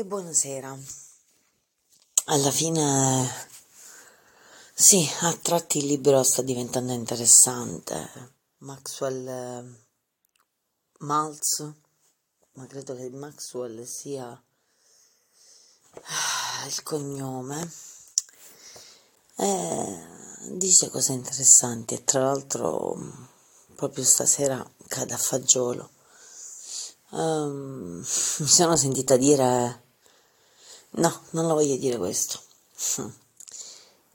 E buonasera. Alla fine, sì, a tratti il libro sta diventando interessante. Maxwell eh, Maltz, ma credo che Maxwell sia ah, il cognome, e dice cose interessanti e tra l'altro proprio stasera cade a fagiolo. Um, mi sono sentita dire No, non lo voglio dire questo.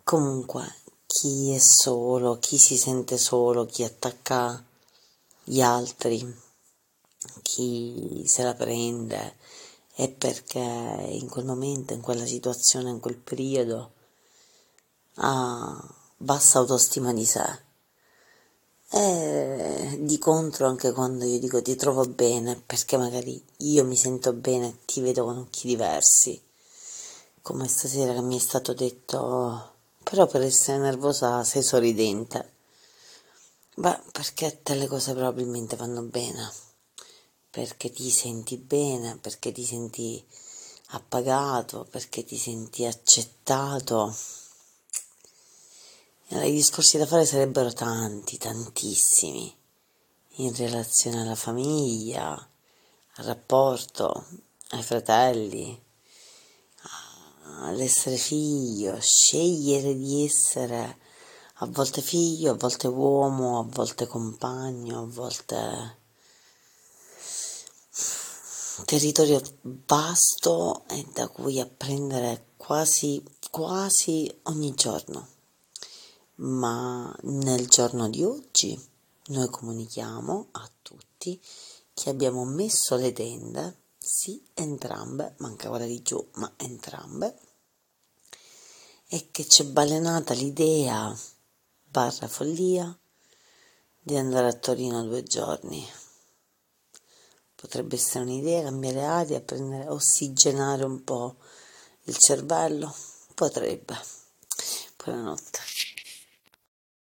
Comunque, chi è solo, chi si sente solo, chi attacca gli altri, chi se la prende, è perché in quel momento, in quella situazione, in quel periodo ha bassa autostima di sé. E di contro anche quando io dico ti trovo bene, perché magari io mi sento bene, ti vedo con occhi diversi come stasera mi è stato detto, però per essere nervosa sei sorridente. Beh, perché a te le cose probabilmente vanno bene, perché ti senti bene, perché ti senti appagato, perché ti senti accettato. I discorsi da fare sarebbero tanti, tantissimi, in relazione alla famiglia, al rapporto, ai fratelli, l'essere figlio, scegliere di essere a volte figlio, a volte uomo, a volte compagno, a volte territorio vasto e da cui apprendere quasi, quasi ogni giorno. Ma nel giorno di oggi noi comunichiamo a tutti che abbiamo messo le tende, sì, entrambe, manca quella di giù, ma entrambe, e che c'è balenata l'idea, barra follia, di andare a Torino due giorni. Potrebbe essere un'idea, cambiare aria, prendere, ossigenare un po' il cervello? Potrebbe. Buonanotte.